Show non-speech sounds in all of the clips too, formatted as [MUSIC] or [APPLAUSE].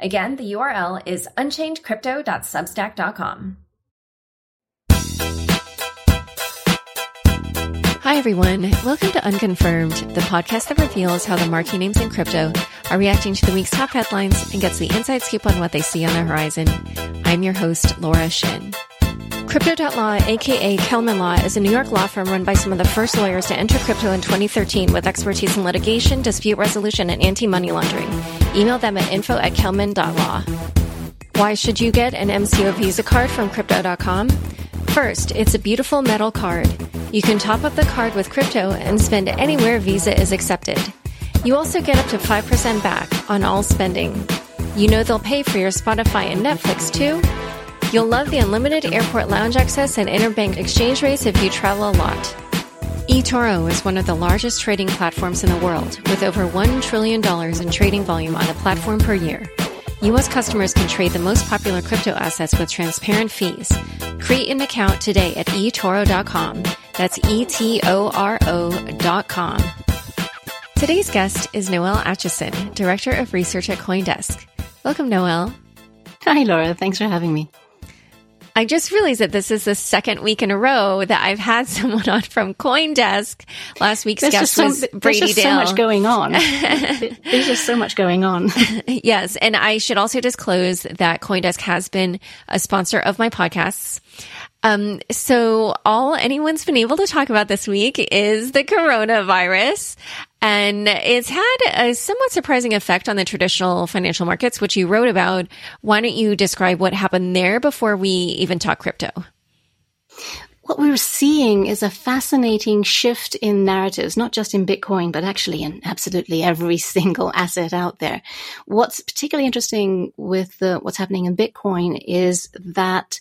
Again, the URL is unchainedcrypto.substack.com. Hi, everyone. Welcome to Unconfirmed, the podcast that reveals how the marquee names in crypto are reacting to the week's top headlines and gets the inside scoop on what they see on the horizon. I'm your host, Laura Shin. Crypto.law, aka Kelman Law, is a New York law firm run by some of the first lawyers to enter crypto in 2013 with expertise in litigation, dispute resolution, and anti money laundering. Email them at info at kelman.law. Why should you get an MCO Visa card from Crypto.com? First, it's a beautiful metal card. You can top up the card with crypto and spend anywhere Visa is accepted. You also get up to 5% back on all spending. You know they'll pay for your Spotify and Netflix too? You'll love the unlimited airport lounge access and interbank exchange rates if you travel a lot. eToro is one of the largest trading platforms in the world, with over $1 trillion in trading volume on the platform per year. U.S. customers can trade the most popular crypto assets with transparent fees. Create an account today at eToro.com. That's E-T-O-R-O.com. Today's guest is Noelle Acheson, Director of Research at Coindesk. Welcome, Noelle. Hi, Laura. Thanks for having me. I just realized that this is the second week in a row that I've had [LAUGHS] someone on from CoinDesk. Last week's there's guest so, was Brady there's just Dale. so much going on. [LAUGHS] there's just so much going on. [LAUGHS] yes, and I should also disclose that CoinDesk has been a sponsor of my podcasts. Um, so all anyone's been able to talk about this week is the coronavirus. And it's had a somewhat surprising effect on the traditional financial markets, which you wrote about. Why don't you describe what happened there before we even talk crypto? What we're seeing is a fascinating shift in narratives, not just in Bitcoin, but actually in absolutely every [LAUGHS] single asset out there. What's particularly interesting with the, what's happening in Bitcoin is that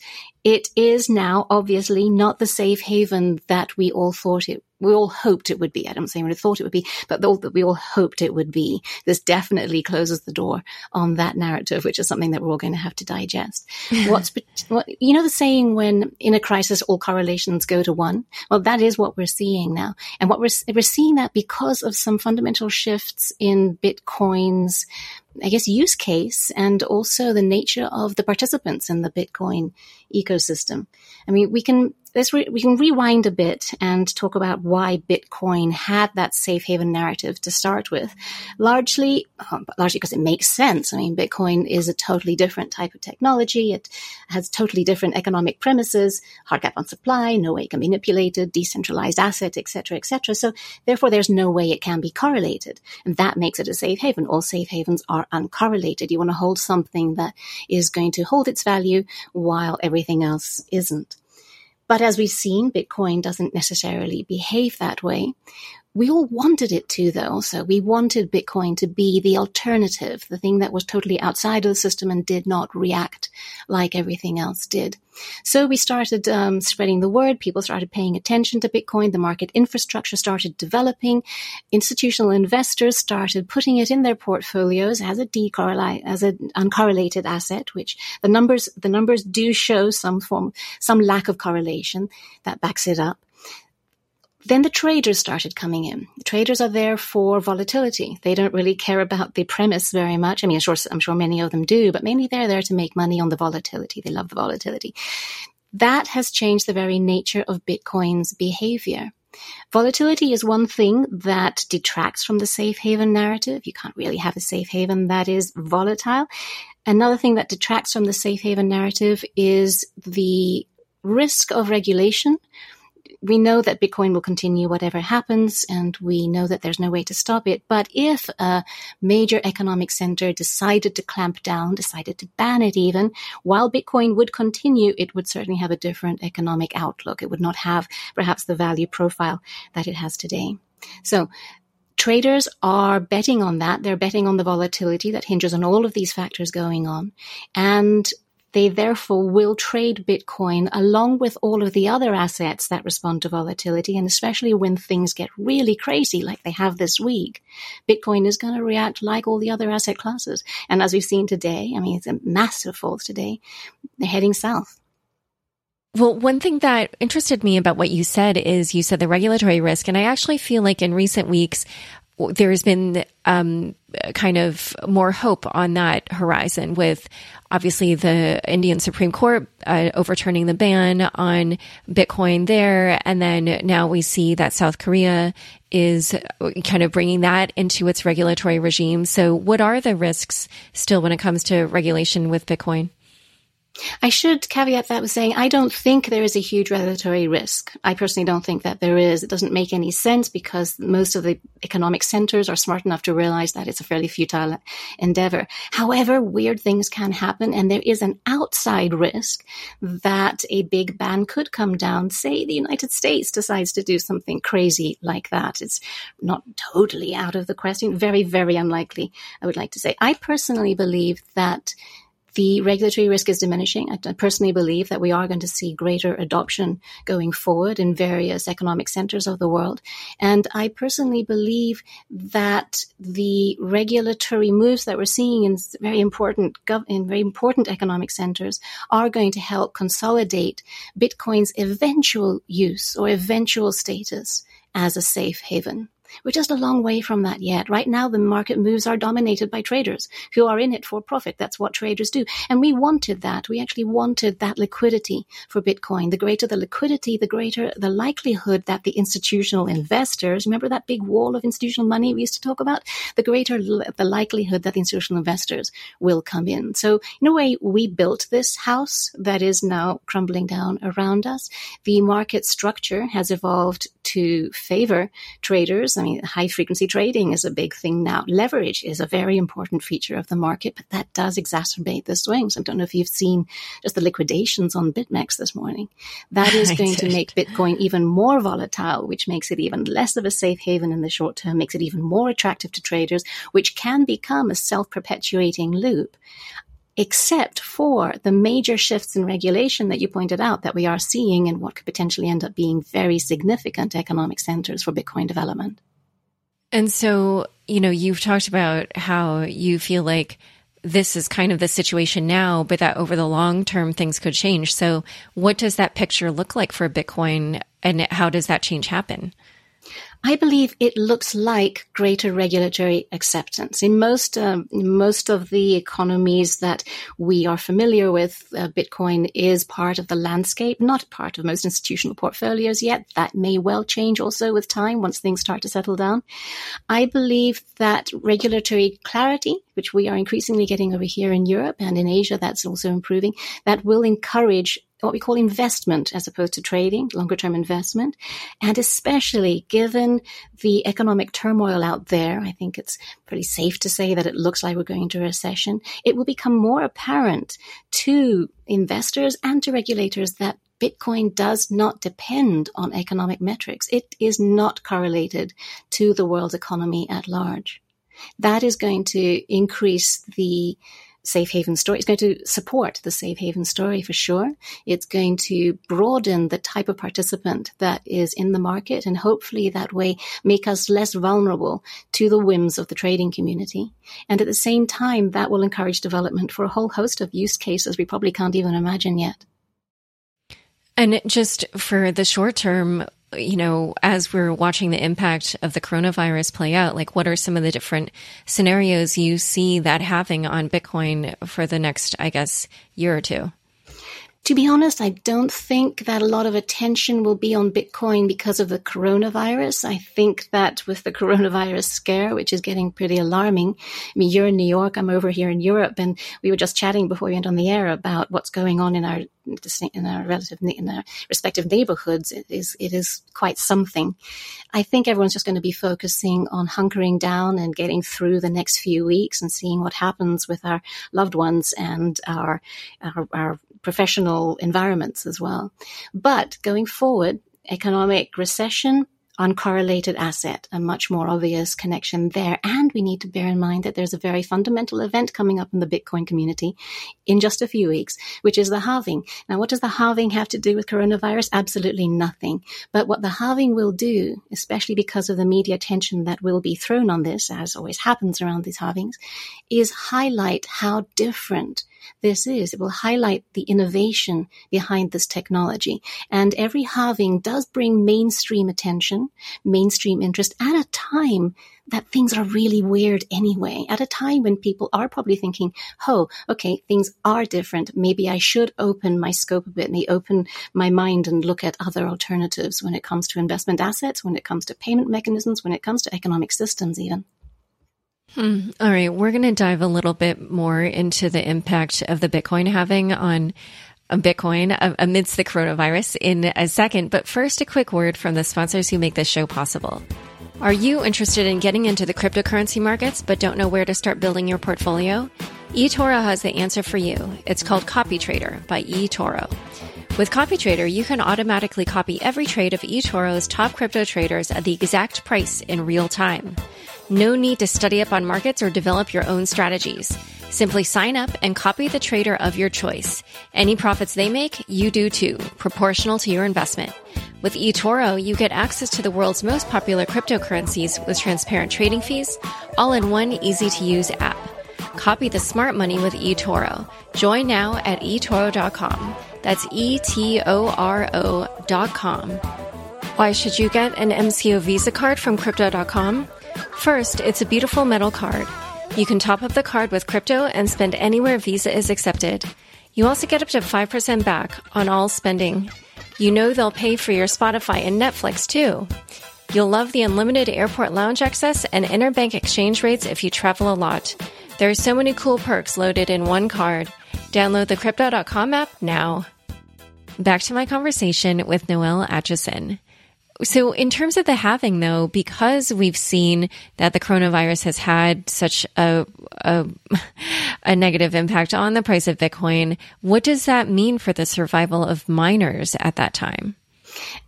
it is now obviously not the safe haven that we all thought it we all hoped it would be. I don't say we thought it would be, but that we all hoped it would be. This definitely closes the door on that narrative, which is something that we're all going to have to digest. [LAUGHS] What's, what, you know, the saying when in a crisis, all correlations go to one? Well, that is what we're seeing now. And what we're, we're seeing that because of some fundamental shifts in Bitcoin's I guess, use case and also the nature of the participants in the Bitcoin ecosystem. I mean, we can, let's re- we can rewind a bit and talk about why Bitcoin had that safe haven narrative to start with. Largely, um, largely because it makes sense. I mean, Bitcoin is a totally different type of technology. It has totally different economic premises, hard cap on supply, no way it can be manipulated, decentralized asset, etc., etc. So therefore, there's no way it can be correlated. And that makes it a safe haven. All safe havens are uncorrelated. You want to hold something that is going to hold its value while everything else isn't. But as we've seen, Bitcoin doesn't necessarily behave that way. We all wanted it to, though. So we wanted Bitcoin to be the alternative, the thing that was totally outside of the system and did not react like everything else did. So we started um, spreading the word. People started paying attention to Bitcoin. The market infrastructure started developing. Institutional investors started putting it in their portfolios as a decorrelate, as an uncorrelated asset, which the numbers, the numbers do show some form, some lack of correlation that backs it up. Then the traders started coming in. The traders are there for volatility. They don't really care about the premise very much. I mean, I'm sure, I'm sure many of them do, but mainly they're there to make money on the volatility. They love the volatility. That has changed the very nature of Bitcoin's behavior. Volatility is one thing that detracts from the safe haven narrative. You can't really have a safe haven that is volatile. Another thing that detracts from the safe haven narrative is the risk of regulation we know that Bitcoin will continue whatever happens, and we know that there's no way to stop it. But if a major economic center decided to clamp down, decided to ban it even, while Bitcoin would continue, it would certainly have a different economic outlook. It would not have perhaps the value profile that it has today. So traders are betting on that. They're betting on the volatility that hinges on all of these factors going on. And they therefore will trade Bitcoin along with all of the other assets that respond to volatility. And especially when things get really crazy, like they have this week, Bitcoin is going to react like all the other asset classes. And as we've seen today, I mean, it's a massive fall today. They're heading south. Well, one thing that interested me about what you said is you said the regulatory risk. And I actually feel like in recent weeks, there's been um, kind of more hope on that horizon with obviously the Indian Supreme Court uh, overturning the ban on Bitcoin there. And then now we see that South Korea is kind of bringing that into its regulatory regime. So, what are the risks still when it comes to regulation with Bitcoin? I should caveat that with saying I don't think there is a huge regulatory risk. I personally don't think that there is. It doesn't make any sense because most of the economic centers are smart enough to realize that it's a fairly futile endeavor. However, weird things can happen and there is an outside risk that a big ban could come down. Say the United States decides to do something crazy like that. It's not totally out of the question. Very, very unlikely, I would like to say. I personally believe that the regulatory risk is diminishing. I personally believe that we are going to see greater adoption going forward in various economic centers of the world. And I personally believe that the regulatory moves that we're seeing in very important, in very important economic centers are going to help consolidate Bitcoin's eventual use or eventual status as a safe haven. We're just a long way from that yet. Right now, the market moves are dominated by traders who are in it for profit. That's what traders do. And we wanted that. We actually wanted that liquidity for Bitcoin. The greater the liquidity, the greater the likelihood that the institutional investors, remember that big wall of institutional money we used to talk about? The greater the likelihood that the institutional investors will come in. So in a way, we built this house that is now crumbling down around us. The market structure has evolved to favor traders. I mean, high frequency trading is a big thing now. Leverage is a very important feature of the market, but that does exacerbate the swings. I don't know if you've seen just the liquidations on BitMEX this morning. That is [LAUGHS] going to make Bitcoin even more volatile, which makes it even less of a safe haven in the short term, makes it even more attractive to traders, which can become a self perpetuating loop except for the major shifts in regulation that you pointed out that we are seeing and what could potentially end up being very significant economic centers for Bitcoin development. And so, you know, you've talked about how you feel like this is kind of the situation now, but that over the long term things could change. So, what does that picture look like for Bitcoin and how does that change happen? I believe it looks like greater regulatory acceptance in most um, most of the economies that we are familiar with. Uh, Bitcoin is part of the landscape, not part of most institutional portfolios yet. That may well change also with time once things start to settle down. I believe that regulatory clarity, which we are increasingly getting over here in Europe and in Asia, that's also improving. That will encourage what we call investment as opposed to trading, longer term investment. And especially given the economic turmoil out there, I think it's pretty safe to say that it looks like we're going into a recession. It will become more apparent to investors and to regulators that Bitcoin does not depend on economic metrics. It is not correlated to the world economy at large. That is going to increase the safe haven story. It's going to support the safe haven story for sure. It's going to broaden the type of participant that is in the market and hopefully that way make us less vulnerable to the whims of the trading community. And at the same time, that will encourage development for a whole host of use cases we probably can't even imagine yet. And just for the short term, you know, as we're watching the impact of the coronavirus play out, like what are some of the different scenarios you see that having on Bitcoin for the next, I guess, year or two? To be honest, I don't think that a lot of attention will be on Bitcoin because of the coronavirus. I think that with the [LAUGHS] coronavirus scare, which is getting pretty alarming, I mean, you're in New York, I'm over here in Europe, and we were just chatting before we went on the air about what's going on in our in our relative in our respective neighborhoods. It is it is quite something. I think everyone's just going to be focusing on hunkering down and getting through the next few weeks and seeing what happens with our loved ones and our our, our professional environments as well. But going forward, economic recession, uncorrelated asset, a much more obvious connection there. And we need to bear in mind that there's a very fundamental event coming up in the Bitcoin community in just a few weeks, which is the halving. Now, what does the halving have to do with coronavirus? Absolutely nothing. But what the halving will do, especially because of the media attention that will be thrown on this, as always happens around these halvings, is highlight how different this is. It will highlight the innovation behind this technology. And every halving does bring mainstream attention, mainstream interest at a time that things are really weird anyway, at a time when people are probably thinking, oh, okay, things are different. Maybe I should open my scope a bit, maybe open my mind and look at other alternatives when it comes to investment assets, when it comes to payment mechanisms, when it comes to economic systems even. Hmm. All right. We're going to dive a little bit more into the impact of the Bitcoin halving on Bitcoin amidst the coronavirus in a second. But first, a quick word from the sponsors who make this show possible. Are you interested in getting into the cryptocurrency markets but don't know where to start building your portfolio? eToro has the answer for you. It's called Copy Trader by eToro. With Copy Trader, you can automatically copy every trade of eToro's top crypto traders at the exact price in real time. No need to study up on markets or develop your own strategies. Simply sign up and copy the trader of your choice. Any profits they make, you do too, proportional to your investment. With eToro, you get access to the world's most popular cryptocurrencies with transparent trading fees, all in one easy to use app. Copy the smart money with eToro. Join now at eToro.com. That's E T O R O.com. Why should you get an MCO Visa card from Crypto.com? First, it's a beautiful metal card. You can top up the card with crypto and spend anywhere Visa is accepted. You also get up to 5% back on all spending. You know they'll pay for your Spotify and Netflix too. You'll love the unlimited airport lounge access and interbank exchange rates if you travel a lot. There are so many cool perks loaded in one card. Download the Crypto.com app now. Back to my conversation with Noelle Acheson. So, in terms of the halving, though, because we've seen that the coronavirus has had such a, a, [LAUGHS] a negative impact on the price of Bitcoin, what does that mean for the survival of miners at that time?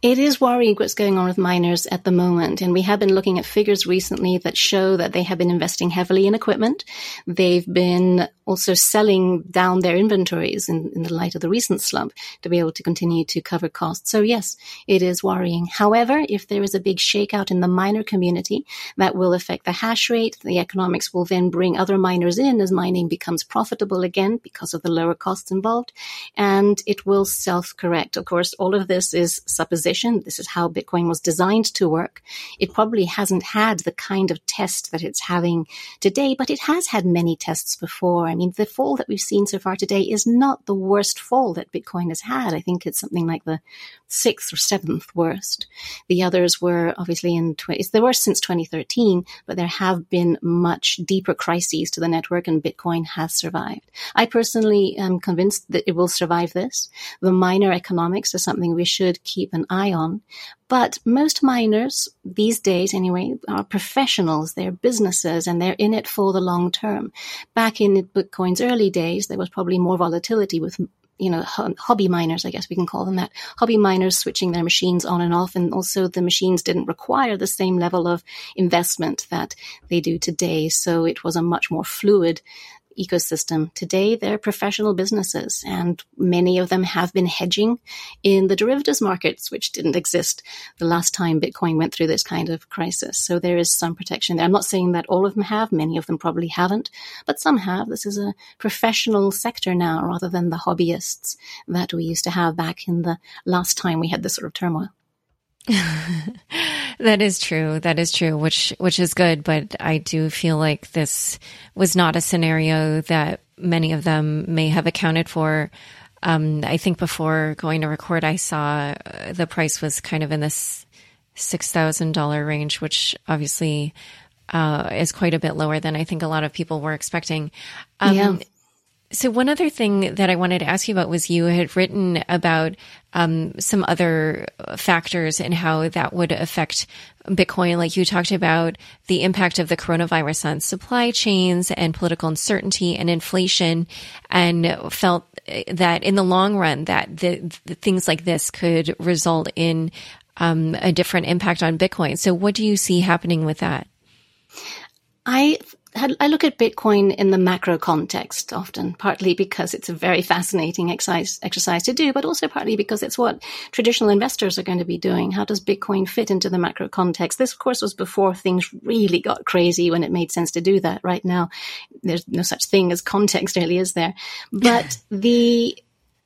It is worrying what's going on with miners at the moment. And we have been looking at figures recently that show that they have been investing heavily in equipment. They've been also selling down their inventories in, in the light of the recent slump to be able to continue to cover costs. So yes, it is worrying. However, if there is a big shakeout in the miner community, that will affect the hash rate. The economics will then bring other miners in as mining becomes profitable again because of the lower costs involved. And it will self correct. Of course, all of this is supposition. This is how Bitcoin was designed to work. It probably hasn't had the kind of test that it's having today, but it has had many tests before. I mean, the fall that we've seen so far today is not the worst fall that Bitcoin has had. I think it's something like the sixth or seventh worst. The others were obviously in, tw- it's the worst since 2013, but there have been much deeper crises to the network and Bitcoin has survived. I personally am convinced that it will survive this. The miner economics is something we should keep an eye on. But most miners these days, anyway, are professionals. They're businesses and they're in it for the long term. Back in Bitcoin's early days, there was probably more volatility with you know, hobby miners, I guess we can call them that. Hobby miners switching their machines on and off. And also the machines didn't require the same level of investment that they do today. So it was a much more fluid ecosystem. Today, they're professional businesses, and many of them have been hedging in the derivatives markets, which didn't exist the last time Bitcoin went through this kind of crisis. So there is some protection there. I'm not saying that all of them have, many of them probably haven't, but some have. This is a professional sector now rather than the hobbyists that we used to have back in the last time we had this sort of turmoil. [LAUGHS] that is true. That is true, which which is good, but I do feel like this was not a scenario that many of them may have accounted for. Um, I think before going to record, I saw uh, the price was kind of in this six thousand dollar range, which obviously uh, is quite a bit lower than I think a lot of people were expecting. Um, yeah. So one other thing that I wanted to ask you about was you had written about um, some other factors and how that would affect Bitcoin. Like you talked about the impact of the coronavirus on supply chains and political uncertainty and inflation, and felt that in the long run that the, the things like this could result in um, a different impact on Bitcoin. So, what do you see happening with that? I I look at Bitcoin in the macro context often, partly because it's a very fascinating exercise, exercise to do, but also partly because it's what traditional investors are going to be doing. How does Bitcoin fit into the macro context? This, of course, was before things really got crazy when it made sense to do that. Right now, there's no such thing as context, really, is there? But the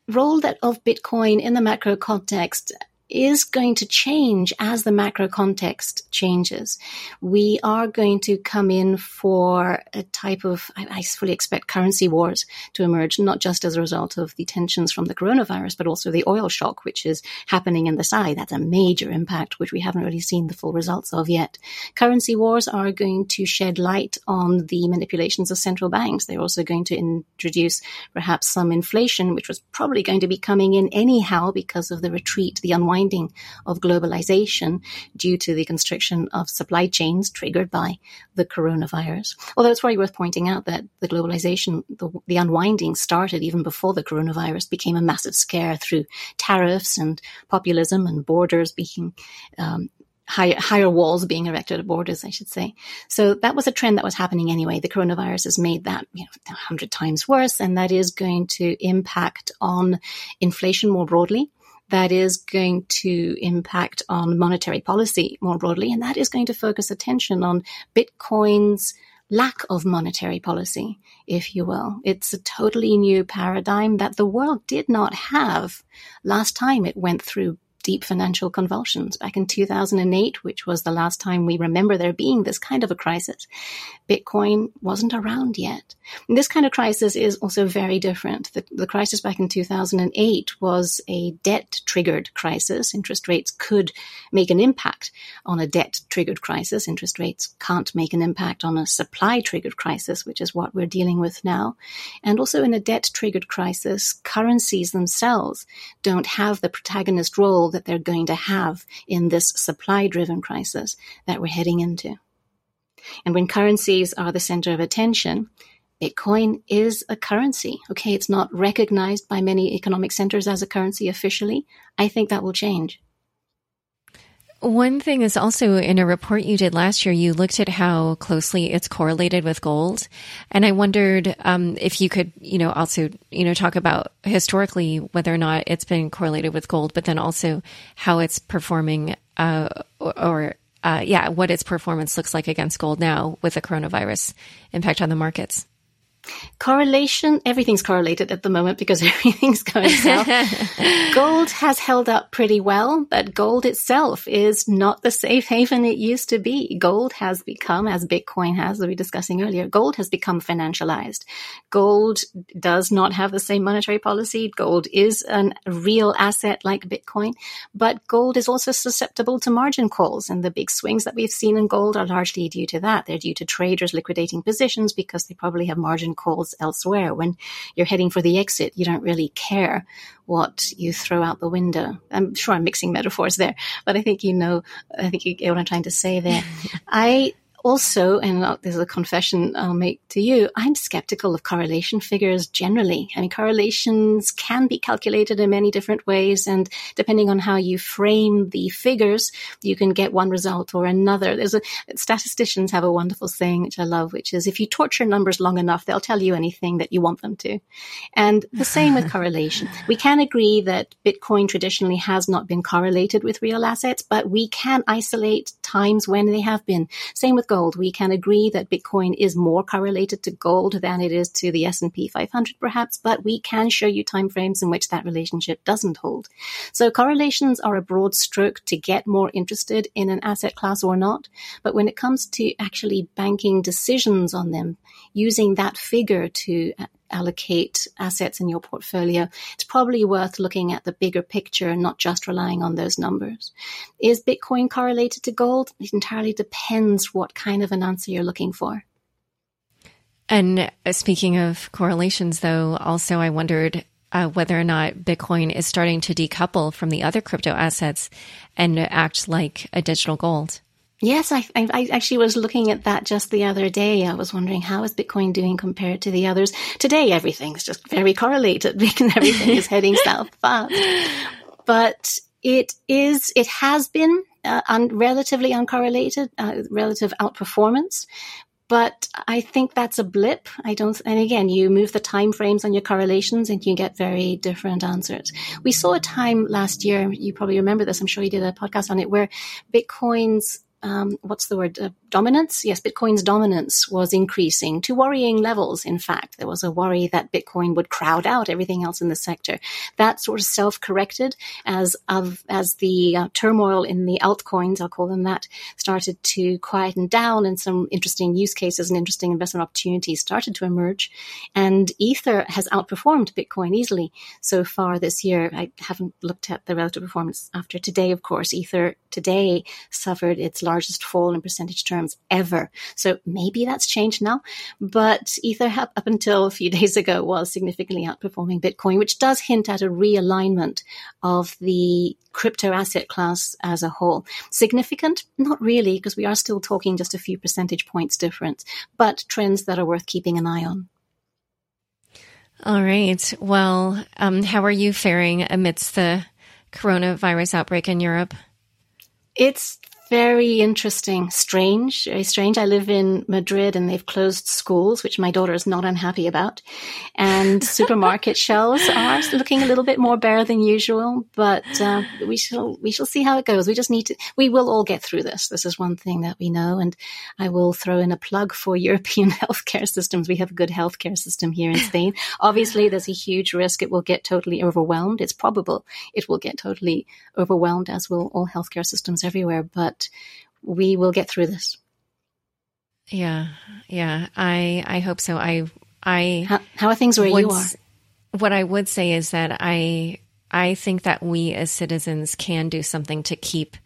role that of Bitcoin in the macro context is going to change as the macro context changes. We are going to come in for a type of, I, fully expect currency wars to emerge, not just as a result of the tensions from the coronavirus, but also the oil shock, which is happening in the side. That's a major impact, which we haven't really seen the full results of yet. Currency wars are going to shed light on the manipulations of central banks. They're also going to introduce perhaps some inflation, which was probably going to be coming in anyhow because of the retreat, the unwinding unwinding of globalization due to the constriction of supply chains triggered by the coronavirus. Although it's very worth pointing out that the globalization, the, the unwinding started even before the coronavirus became a massive scare through tariffs and populism and borders being um, higher, higher walls being erected at borders, I should say. So that was a trend that was happening anyway. The coronavirus has made that, you know, a hundred times worse, and that is going to impact on inflation more broadly that is going to impact on monetary policy more broadly. And that is going to focus attention on Bitcoin's lack of monetary policy, if you will. It's a totally new paradigm that the world did not have last time it went through deep financial convulsions back in 2008, which was the last time we remember there being this kind of a crisis. Bitcoin wasn't around yet. And this kind of crisis is also very different. The, the crisis back in 2008 was a debt triggered crisis. Interest rates could make an impact on a debt triggered crisis. Interest rates can't make an impact on a supply triggered crisis, which is what we're dealing with now. And also in a debt triggered crisis, currencies themselves don't have the protagonist role that they're going to have in this supply driven crisis that we're heading into. And when currencies are the center of attention, Bitcoin is a currency. Okay, it's not recognized by many economic centers as a currency officially. I think that will change. One thing is also in a report you did last year, you looked at how closely it's correlated with gold. And I wondered um, if you could, you know, also, you know, talk about historically whether or not it's been correlated with gold, but then also how it's performing uh, or, uh, yeah, what its performance looks like against gold now with the coronavirus impact on the markets. Correlation, everything's correlated at the moment because [LAUGHS] everything's going south. [LAUGHS] gold has held up pretty well, but gold itself is not the safe haven it used to be. Gold has become, as Bitcoin has, as we were discussing earlier, gold has become financialized. Gold does not have the same monetary policy. Gold is a real asset like Bitcoin, but gold is also susceptible to margin calls. And the big swings that we've seen in gold are largely due to that. They're due to traders liquidating positions because they probably have margin calls elsewhere. When you're heading for the exit, you don't really care what you throw out the window. I'm sure I'm mixing metaphors there, but I think you know, I think you get what I'm trying to say there. I [LAUGHS] also, and uh, there's a confession I'll make to you, I'm skeptical of correlation figures generally. I mean, correlations can be calculated in many different ways, and depending on how you frame the figures, you can get one result or another. There's a statisticians have a wonderful saying which I love, which is if you torture numbers long enough, they'll tell you anything that you want them to. And the same with [LAUGHS] correlation. We can agree that Bitcoin traditionally has not been correlated with real assets, but we can isolate times when they have been. Same with gold. We can agree that Bitcoin is more correlated to gold than it is to the S&P 500 perhaps, but we can show you timeframes in which that relationship doesn't hold. So correlations are a broad stroke to get more interested in an asset class or not. But when it comes to actually banking decisions on them, using that figure to allocate assets in your portfolio, it's probably worth looking at the bigger picture and not just relying on those numbers. Is Bitcoin correlated to gold? It entirely depends what kind of an answer you're looking for. And uh, speaking of correlations, though, also I wondered uh, whether or not Bitcoin is starting to decouple from the other crypto assets and act like a digital gold. Yes, I, I, actually was looking at that just the other day. I was wondering how is Bitcoin doing compared to the others. Today, everything's just very correlated [LAUGHS] because everything is heading south fast. But It is, it has been uh, un- relatively uncorrelated, uh, relative outperformance. But I think that's a blip. I don't, and again, you move the time frames on your correlations and you get very different answers. We saw a time last year, you probably remember this, I'm sure you did a podcast on it, where Bitcoin's um, what's the word? Uh, dominance? Yes, Bitcoin's dominance was increasing to worrying levels. In fact, there was a worry that Bitcoin would crowd out everything else in the sector. That sort of self-corrected as of as the uh, turmoil in the altcoins, I'll call them that, started to quieten down, and some interesting use cases and interesting investment opportunities started to emerge. And Ether has outperformed Bitcoin easily so far this year. I haven't looked at the relative performance after today, of course. Ether today suffered its largest fall in percentage terms ever. So maybe that's changed now, but Ether up until a few [LAUGHS] days ago was significantly outperforming Bitcoin, which does hint at a realignment of the crypto asset class as a whole. Significant? Not really, because we are still talking just a few percentage points difference, but trends that are worth keeping an eye on. All right. Well, um, how are you faring amidst the coronavirus outbreak in Europe? It's very interesting, strange, very strange. I live in Madrid and they've closed schools, which my daughter is not unhappy about. And [LAUGHS] supermarket shelves are looking a little bit more bare than usual, but uh, we shall we shall see how it goes. We just need to. We will all get through this. This is one thing that we know, and I will throw in a plug for [LAUGHS] European healthcare systems. We have a good healthcare system here in Spain. [LAUGHS] Obviously, there's a huge risk it will get totally overwhelmed. It's probable it will get totally overwhelmed, as will all healthcare systems everywhere. But we will get through this. Yeah, yeah. I I hope so. I I how, how are things where you are? What I would say is that I I think that we as citizens can do something to keep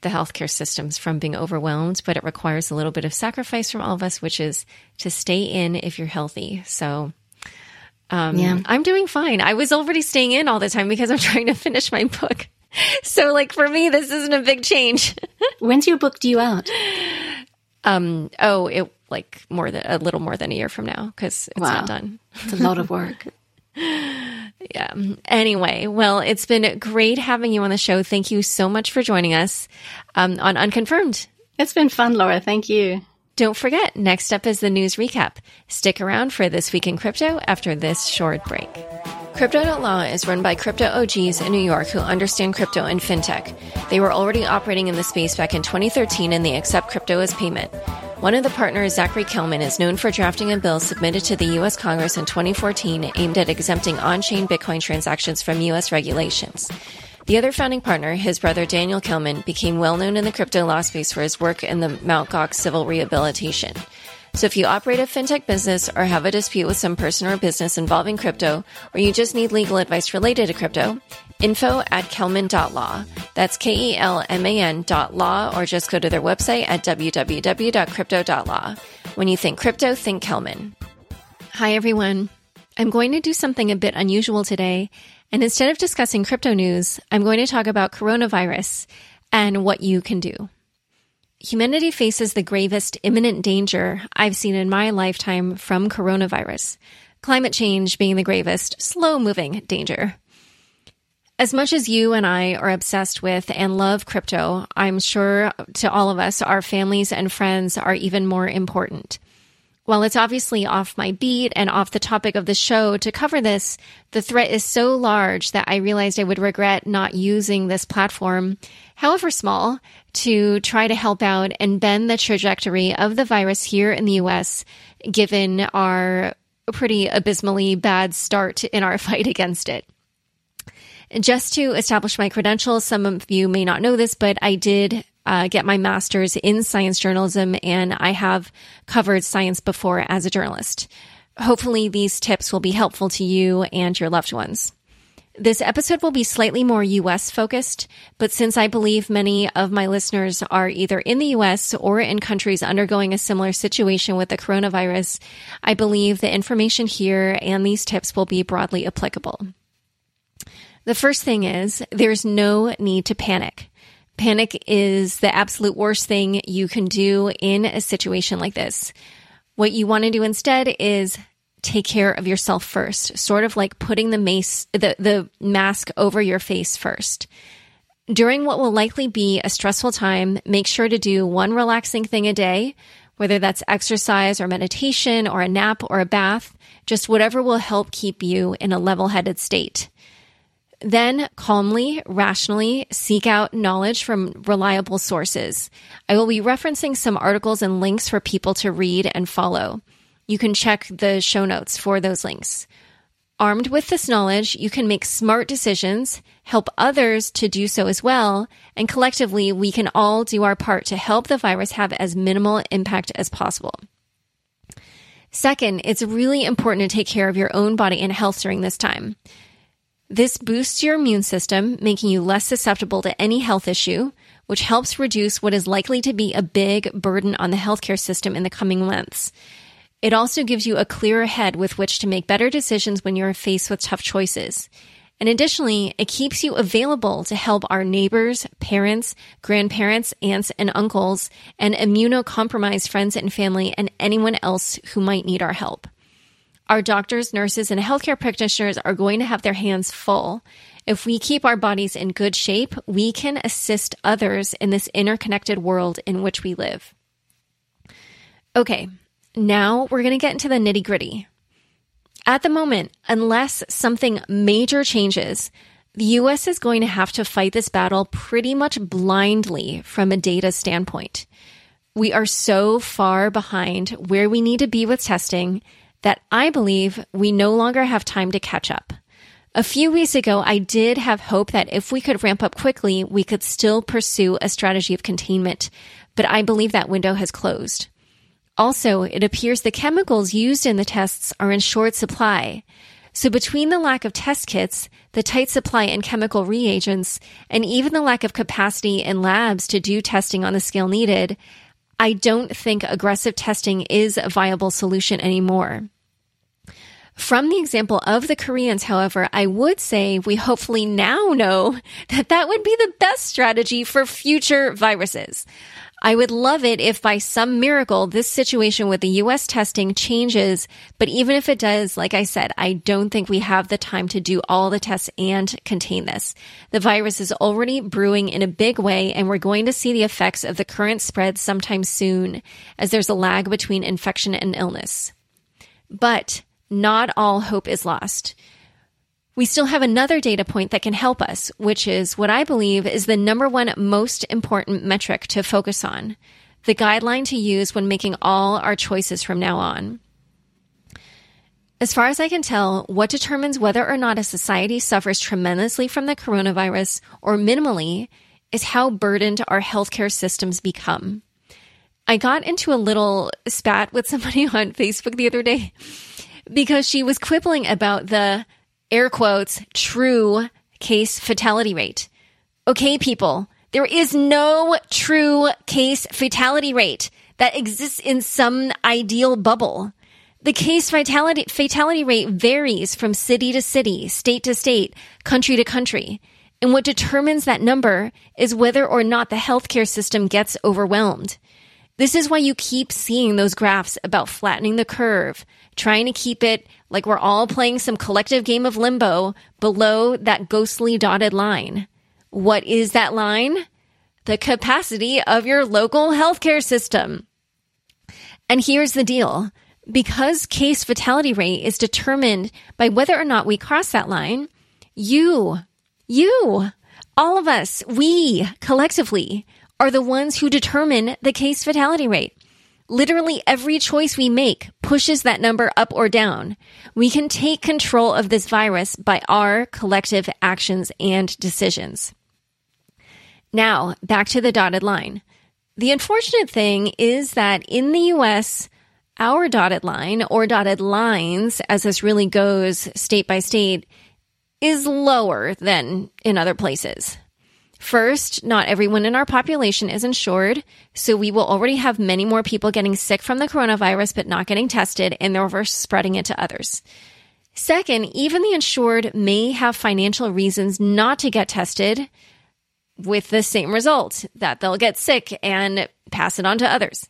the healthcare systems from being overwhelmed, but it requires a little bit of sacrifice from all of us, which is to stay in if you're healthy. So um, yeah. I'm doing fine. I was already staying in all the time because I'm [LAUGHS] trying to finish my book. [LAUGHS] so like for me, this isn't a big change. [LAUGHS] When's your book due out? Um, oh, it like more than a little more than a year from now because it's wow. not done. It's a lot of work. [LAUGHS] yeah. Anyway, well, it's been great having you on the show. Thank you so much for joining us um, on Unconfirmed. It's been fun, Laura. Thank you. Don't forget, next up is the news recap. Stick around for This Week in Crypto after this short break. Crypto.law is run by crypto OGs in New York who understand crypto and fintech. They were already operating in the space back in 2013 and they accept crypto as payment. One of the partners, Zachary Kelman, is known for drafting a bill submitted to the U.S. Congress in 2014 aimed at exempting on chain Bitcoin transactions from U.S. regulations. The other founding partner, his brother Daniel Kelman, became well known in the crypto law space for his work in the Mt. Gox civil rehabilitation. So if you operate a fintech business or have a dispute with some person or business involving crypto, or you just need legal advice related to crypto, info at kelman.law. That's K-E-L-M-A-N dot law, or just go to their website at www.crypto.law. When you think crypto, think Kelman. Hi, everyone. I'm going to do something a bit unusual today. And instead of discussing crypto news, I'm going to talk about coronavirus and what you can do humanity faces the gravest imminent danger I've seen in my lifetime from coronavirus. Climate change being the gravest, slow moving danger. As much as you and I are obsessed with and love crypto, I'm sure to all of us, our families and friends are even more important. While it's obviously off my beat and off the topic of the show to cover this, the threat is so large that I realized I would regret not using this platform, however small, to try to help out and bend the trajectory of the virus here in the US, given our pretty abysmally bad start in our [LAUGHS] fight against it. Just to establish my credentials, some of you may not know this, but I did uh, get my master's in science journalism and I have covered science before as a journalist. Hopefully these tips will be helpful to you and your loved ones. This episode will be slightly more US focused, but since I believe many of my listeners are either in the US or in countries undergoing a similar situation with the coronavirus, I believe the information here and these tips will be broadly applicable. The first thing is there's no need to panic. Panic is the absolute worst thing you can do in a situation like this. What you want to do instead is take care of yourself first, sort of like putting the mace, the, the mask over your face first. During what will likely be a stressful time, make sure to do one relaxing thing a day, whether that's exercise or meditation or a nap or a bath, just whatever will help keep you in a level headed state. Then calmly, rationally seek out knowledge from reliable sources. I will be referencing some articles and links for people to read and follow. You can check the show notes for those links. Armed with this knowledge, you can make smart decisions, help others to do so as well, and collectively we can all do our part to help the virus have as minimal impact as possible. Second, it's really important to take care of your own body and health during this time. This boosts your immune system, making you less susceptible to any health issue, which helps reduce what is likely to be a big burden on the healthcare system in the coming months. It also gives you a clearer head with which to make better decisions when you're faced with tough choices. And additionally, it keeps you available to help our neighbors, parents, grandparents, aunts, and uncles, and immunocompromised friends and family, and anyone else who might need our help. Our doctors, nurses, and healthcare practitioners are going to have their hands full. If we keep our bodies in good shape, we can assist others in this interconnected world in which we live. Okay, now we're going to get into the nitty gritty. At the moment, unless something major changes, the US is going to have to fight this battle pretty much blindly from a data standpoint. We are so far behind where we need to be with testing that I believe we no longer have time to catch up. A few weeks ago, I did have hope that if we could ramp up quickly, we could still pursue a strategy of containment, but I believe that window has closed. Also, it appears the chemicals used in the tests are in short supply. So between the lack of test kits, the tight supply in chemical reagents, and even the lack of capacity in labs to do testing on the scale needed, I don't think aggressive testing is a viable solution anymore. From the example of the Koreans, however, I would say we hopefully now know [LAUGHS] that that would be the best strategy for future viruses. I would love it if by some miracle this situation with the US testing changes. But even if it does, like I said, I don't think we have the time to do all the tests and contain this. The virus is already brewing in a big way and we're going to see the effects of the current spread sometime soon as there's a lag between infection and illness. But not all hope is lost we still have another data point that can help us, which is what I believe is the number one most important metric to focus on, the guideline to use when making all our choices from now on. As far as I can tell, what determines whether or not a society suffers tremendously from the coronavirus or minimally is how burdened our healthcare systems become. I got into a little spat with somebody [LAUGHS] on Facebook the other day because she was quibbling about the air quotes, true case fatality rate. Okay, people, there is no true case fatality rate that exists in some ideal bubble. The case fatality, fatality rate varies from city to city, state to state, country to country. And what determines that number is whether or not the healthcare system gets overwhelmed. This is why you keep seeing those graphs about flattening the curve, trying to keep it like we're all playing some collective game of limbo below that ghostly dotted line. What is that line? The capacity of your local healthcare system. And here's the deal. Because case fatality rate is determined by whether or not we cross that line, you, you, all of us, we collectively are the ones who determine the case fatality rate. Literally every choice we make pushes that number up or down. We can take control of this virus by our collective actions and decisions. Now, back to the dotted line. The unfortunate thing is that in the US, our dotted line or dotted lines, as this really goes state by state, is lower than in other places. First, not everyone in our population is insured, so we will already have many more people getting sick from the coronavirus but not getting tested and therefore spreading it to others. Second, even the insured may have financial reasons not to get tested with the same result that they'll get sick and pass it on to others.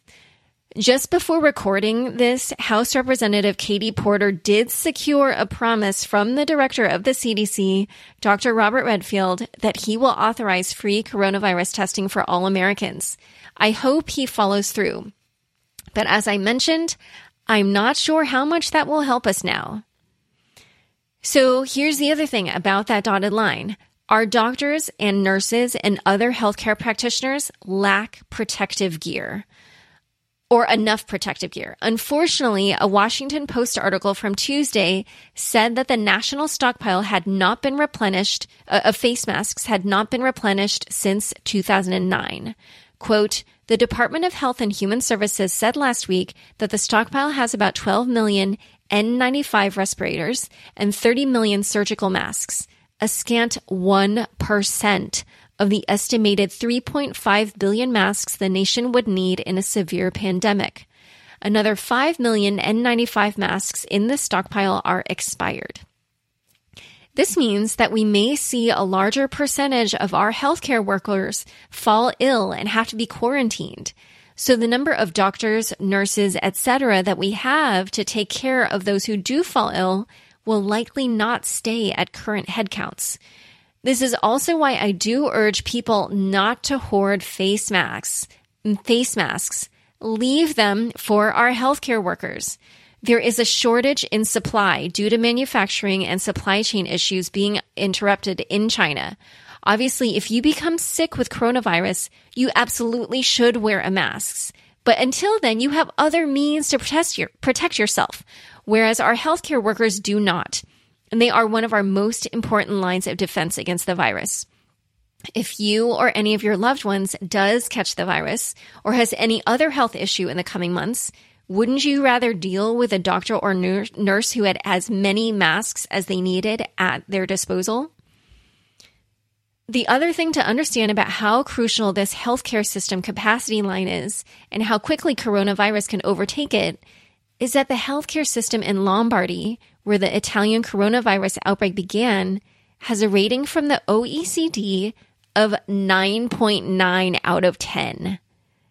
Just before recording this, House Representative Katie Porter did secure a promise from the director of the CDC, Dr. Robert Redfield, that he will authorize free coronavirus testing for all Americans. I hope he follows through. But as I mentioned, I'm not sure how much that will help us now. So here's the other thing about that dotted line. Our doctors and nurses and other healthcare practitioners lack protective gear or enough protective gear. Unfortunately, a Washington Post article from Tuesday said that the national stockpile had not been replenished, uh, of face masks had not been replenished since 2009. Quote, the Department of Health and Human Services said last week that the stockpile has about 12 million N95 respirators and 30 million surgical masks, a scant 1% of the estimated 3.5 billion masks the nation would need in a severe pandemic. Another 5 million N95 masks in the stockpile are expired. This means that we may see a larger percentage of our healthcare workers fall ill and have to be quarantined. So the number of doctors, nurses, etc. that we have to take care of those who do fall ill will likely not stay at current headcounts. This is also why I do urge people not to hoard face masks. Face masks. Leave them for our healthcare workers. There is a shortage in supply due to manufacturing and supply chain issues being interrupted in China. Obviously, if you become sick with coronavirus, you absolutely should wear a mask. But until then, you have other means to protect, your, protect yourself, whereas our healthcare workers do not and they are one of our most important lines of defense against the virus. If you or any of your loved ones does catch the virus or has any other health issue in the coming months, wouldn't you rather deal with a doctor or nurse who had as many masks as they needed at their disposal? The other thing to understand about how crucial this healthcare system capacity line is and how quickly coronavirus can overtake it is that the healthcare system in Lombardy, where the Italian coronavirus outbreak began, has a rating from the OECD of 9.9 out of 10.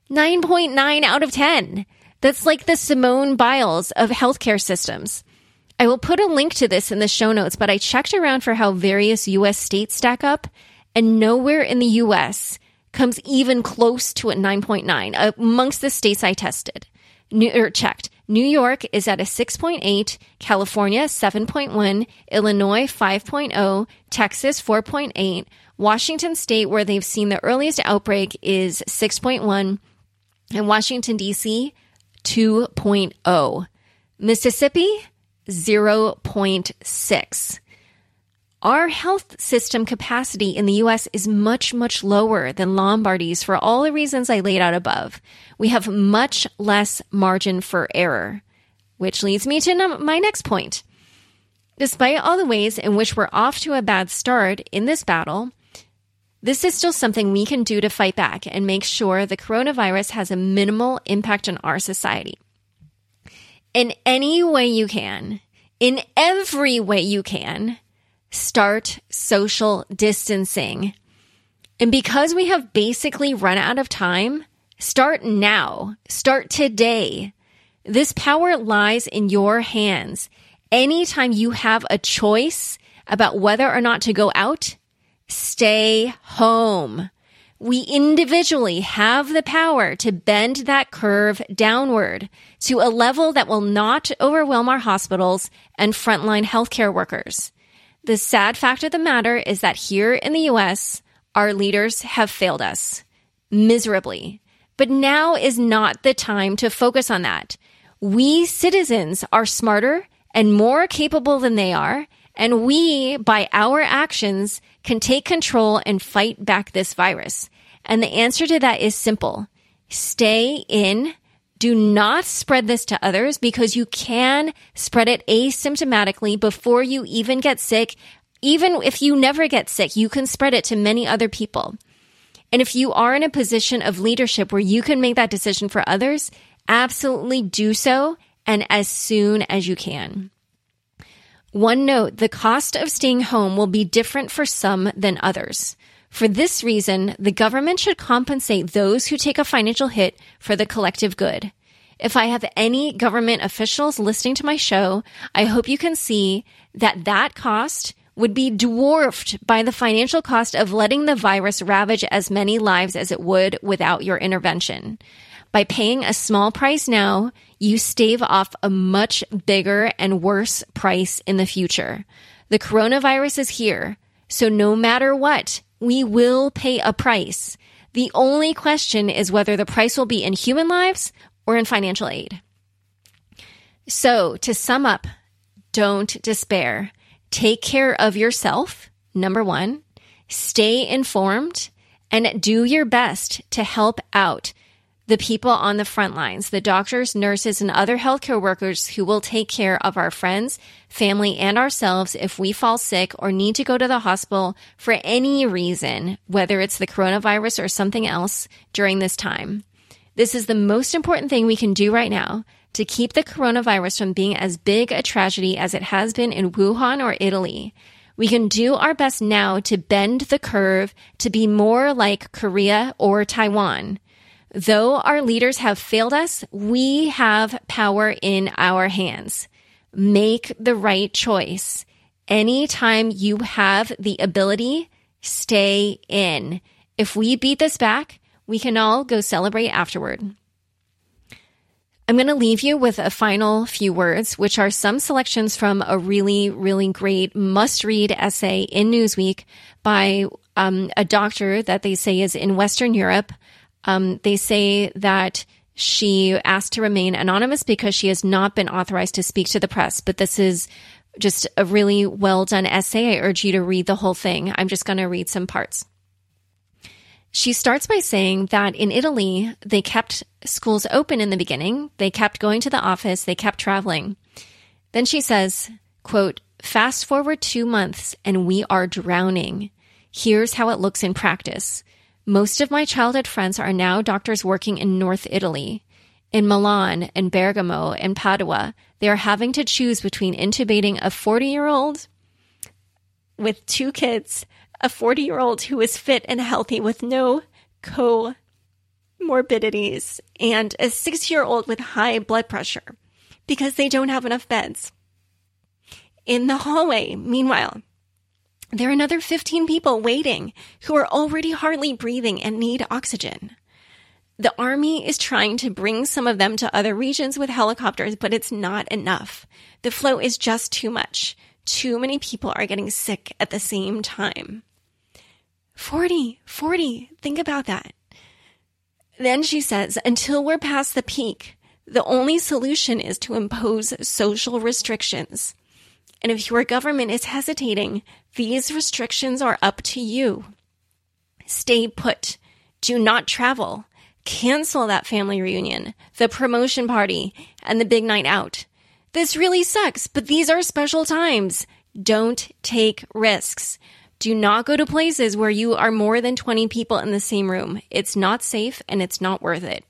9.9 out of 10. That's like the Simone Biles of healthcare systems. I will put a link to this in the show notes, but I checked around for how various US states stack up, and nowhere in the US comes even close to a 9.9 amongst the states I tested or checked. New York is at a 6.8, California 7.1, Illinois 5.0, Texas 4.8, Washington state where they've seen the earliest outbreak is 6.1, and Washington DC 2.0. Mississippi 0.6. Our health system capacity in the US is much, much lower than Lombardy's for all the reasons I laid out above. We have much less margin for error, which leads me to my next point. Despite all the ways in which we're off to a bad start in this battle, this is still something we can do to fight back and make sure the coronavirus has a minimal impact on our society. In any way you can, in every way you can, start social distancing. And because we have basically run out of time, start now. Start today. This power lies in your hands. Anytime you have a choice about whether or not to go out, stay home. We individually have the power to bend that curve downward to a level that will not overwhelm our hospitals and frontline healthcare workers. The sad fact of the matter is that here in the US, our leaders have failed us miserably. But now is not the time to focus on that. We citizens are smarter and more capable than they are. And we, by our actions, can take control and fight back this virus. And the answer to that is simple. Stay in do not spread this to others because you can spread it asymptomatically before you even get sick. Even if you never get sick, you can spread it to many other people. And if you are in a position of leadership where you can make that decision for others, absolutely do so and as soon as you can. One note, the cost of staying home will be different for some than others. For this reason, the government should compensate those who take a financial hit for the collective good. If I have any government officials listening to my show, I hope you can see that that cost would be dwarfed by the financial cost of letting the virus ravage as many lives as it would without your intervention. By paying a small price now, you stave off a much bigger and worse price in the future. The coronavirus is here, so no matter what, we will pay a price. The only question is whether the price will be in human lives or in financial aid. So, to sum up, don't despair. Take care of yourself, number one. Stay informed and do your best to help out the people on the front lines, the doctors, nurses, and other healthcare workers who will take care of our friends, family, and ourselves if we fall sick or need to go to the hospital for any reason, whether it's the coronavirus or something else during this time. This is the most important thing we can do right now to keep the coronavirus from being as big a tragedy as it has been in Wuhan or Italy. We can do our best now to bend the curve to be more like Korea or Taiwan. Though our leaders have failed us, we have power in our hands. Make the right choice. Anytime you have the ability, stay in. If we beat this back, we can all go celebrate afterward. I'm going to leave you with a final few words, which are some selections from a really, really great must read essay in Newsweek by um, a doctor that they say is in Western Europe um, they say that she asked to remain anonymous because she has not been authorized to speak to the press. But this is just a really well done essay. I urge you to read the whole thing. I'm just going to read some parts. She starts by saying that in Italy, they kept schools open in the beginning. They kept going to the office. They kept traveling. Then she says, quote, fast forward two months and we are drowning. Here's how it looks in practice. Most of my childhood friends are now doctors working in North Italy. In Milan and Bergamo and Padua, they are having to choose between intubating a 40 year old with two kids, a 40 year old who is fit and healthy with no comorbidities, and a six year old with high blood pressure because they don't have enough beds. In the hallway, meanwhile, there are another 15 people waiting who are already hardly breathing and need oxygen. The army is trying to bring some of them to other regions with helicopters, but it's not enough. The flow is just too much. Too many people are getting sick at the same time. 40, 40, think about that. Then she says, until we're past the peak, the only solution is to impose social restrictions. And if your government is hesitating, these restrictions are up to you. Stay put. Do not travel. Cancel that family reunion, the promotion party, and the big night out. This really sucks, but these are special times. Don't take risks. Do not go to places where you are more than 20 people in the same room. It's not safe and it's not worth it.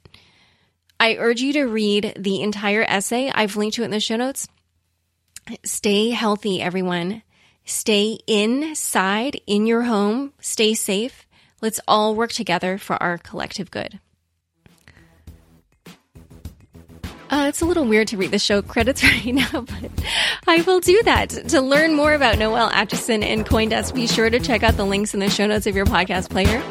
I urge you to read the entire essay. I've linked to it in the show notes. Stay healthy, everyone. Stay inside in your home. Stay safe. Let's all work together for our collective good. Uh, it's a little weird to read the show credits [LAUGHS] right now, but I will do that. To learn more about Noel Acheson and Coindesk, be sure to check out the links in the show notes of your podcast player.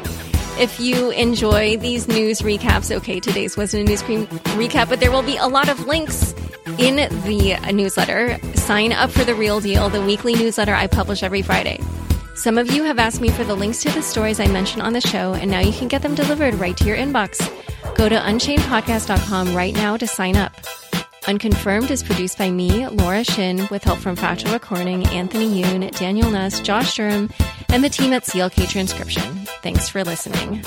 If you enjoy these news recaps, okay, today's wasn't a news recap, but there will be a lot of links in the newsletter. Sign up for the real deal, the weekly newsletter I publish every Friday. Some of you have asked me for the links to the stories I mention on the show, and now you can get them delivered right to your inbox. Go to unchainedpodcast.com right now to sign up. Unconfirmed is produced by me, Laura Shin, with help from Fractal Recording, Anthony Yoon, Daniel Nuss, Josh Durham, and the team at CLK Transcription. Thanks for listening.